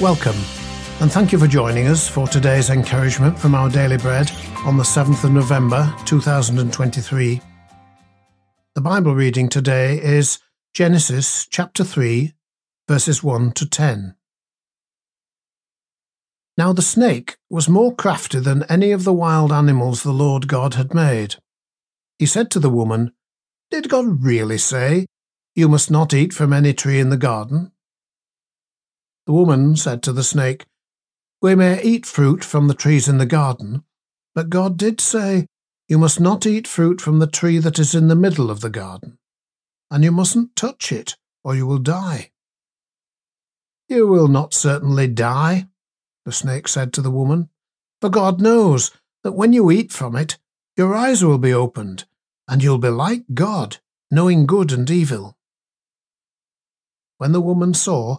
Welcome, and thank you for joining us for today's encouragement from our daily bread on the 7th of November 2023. The Bible reading today is Genesis chapter 3, verses 1 to 10. Now the snake was more crafty than any of the wild animals the Lord God had made. He said to the woman, Did God really say, You must not eat from any tree in the garden? The woman said to the snake, We may eat fruit from the trees in the garden, but God did say, You must not eat fruit from the tree that is in the middle of the garden, and you mustn't touch it, or you will die. You will not certainly die, the snake said to the woman, for God knows that when you eat from it, your eyes will be opened, and you'll be like God, knowing good and evil. When the woman saw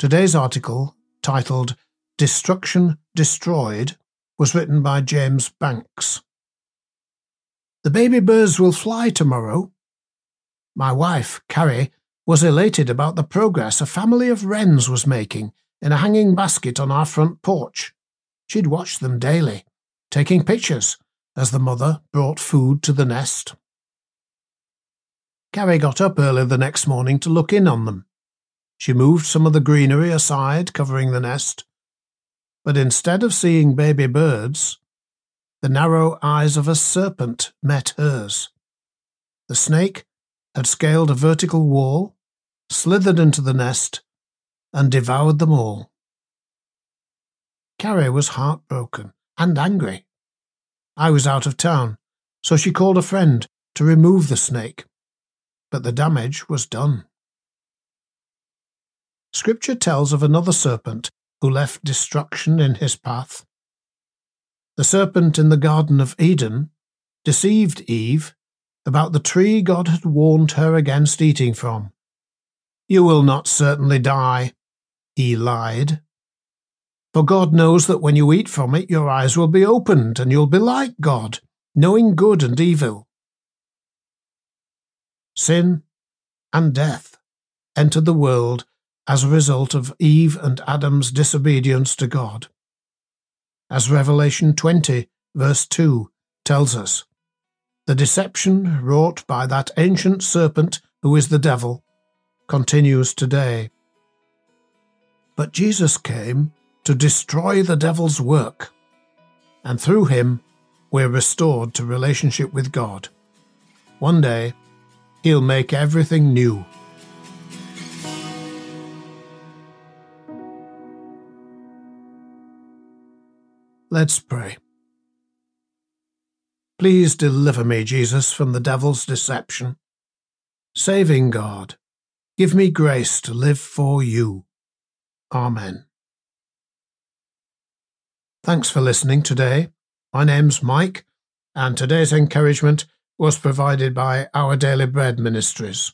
Today's article, titled Destruction Destroyed, was written by James Banks. The baby birds will fly tomorrow. My wife, Carrie, was elated about the progress a family of wrens was making in a hanging basket on our front porch. She'd watched them daily, taking pictures as the mother brought food to the nest. Carrie got up early the next morning to look in on them. She moved some of the greenery aside, covering the nest. But instead of seeing baby birds, the narrow eyes of a serpent met hers. The snake had scaled a vertical wall, slithered into the nest, and devoured them all. Carrie was heartbroken and angry. I was out of town, so she called a friend to remove the snake, but the damage was done. Scripture tells of another serpent who left destruction in his path. The serpent in the Garden of Eden deceived Eve about the tree God had warned her against eating from. You will not certainly die, he lied. For God knows that when you eat from it, your eyes will be opened, and you'll be like God, knowing good and evil. Sin and death entered the world as a result of Eve and Adam's disobedience to God. As Revelation 20, verse 2, tells us, the deception wrought by that ancient serpent who is the devil continues today. But Jesus came to destroy the devil's work, and through him we're restored to relationship with God. One day, he'll make everything new. Let's pray. Please deliver me, Jesus, from the devil's deception. Saving God, give me grace to live for you. Amen. Thanks for listening today. My name's Mike, and today's encouragement was provided by Our Daily Bread Ministries.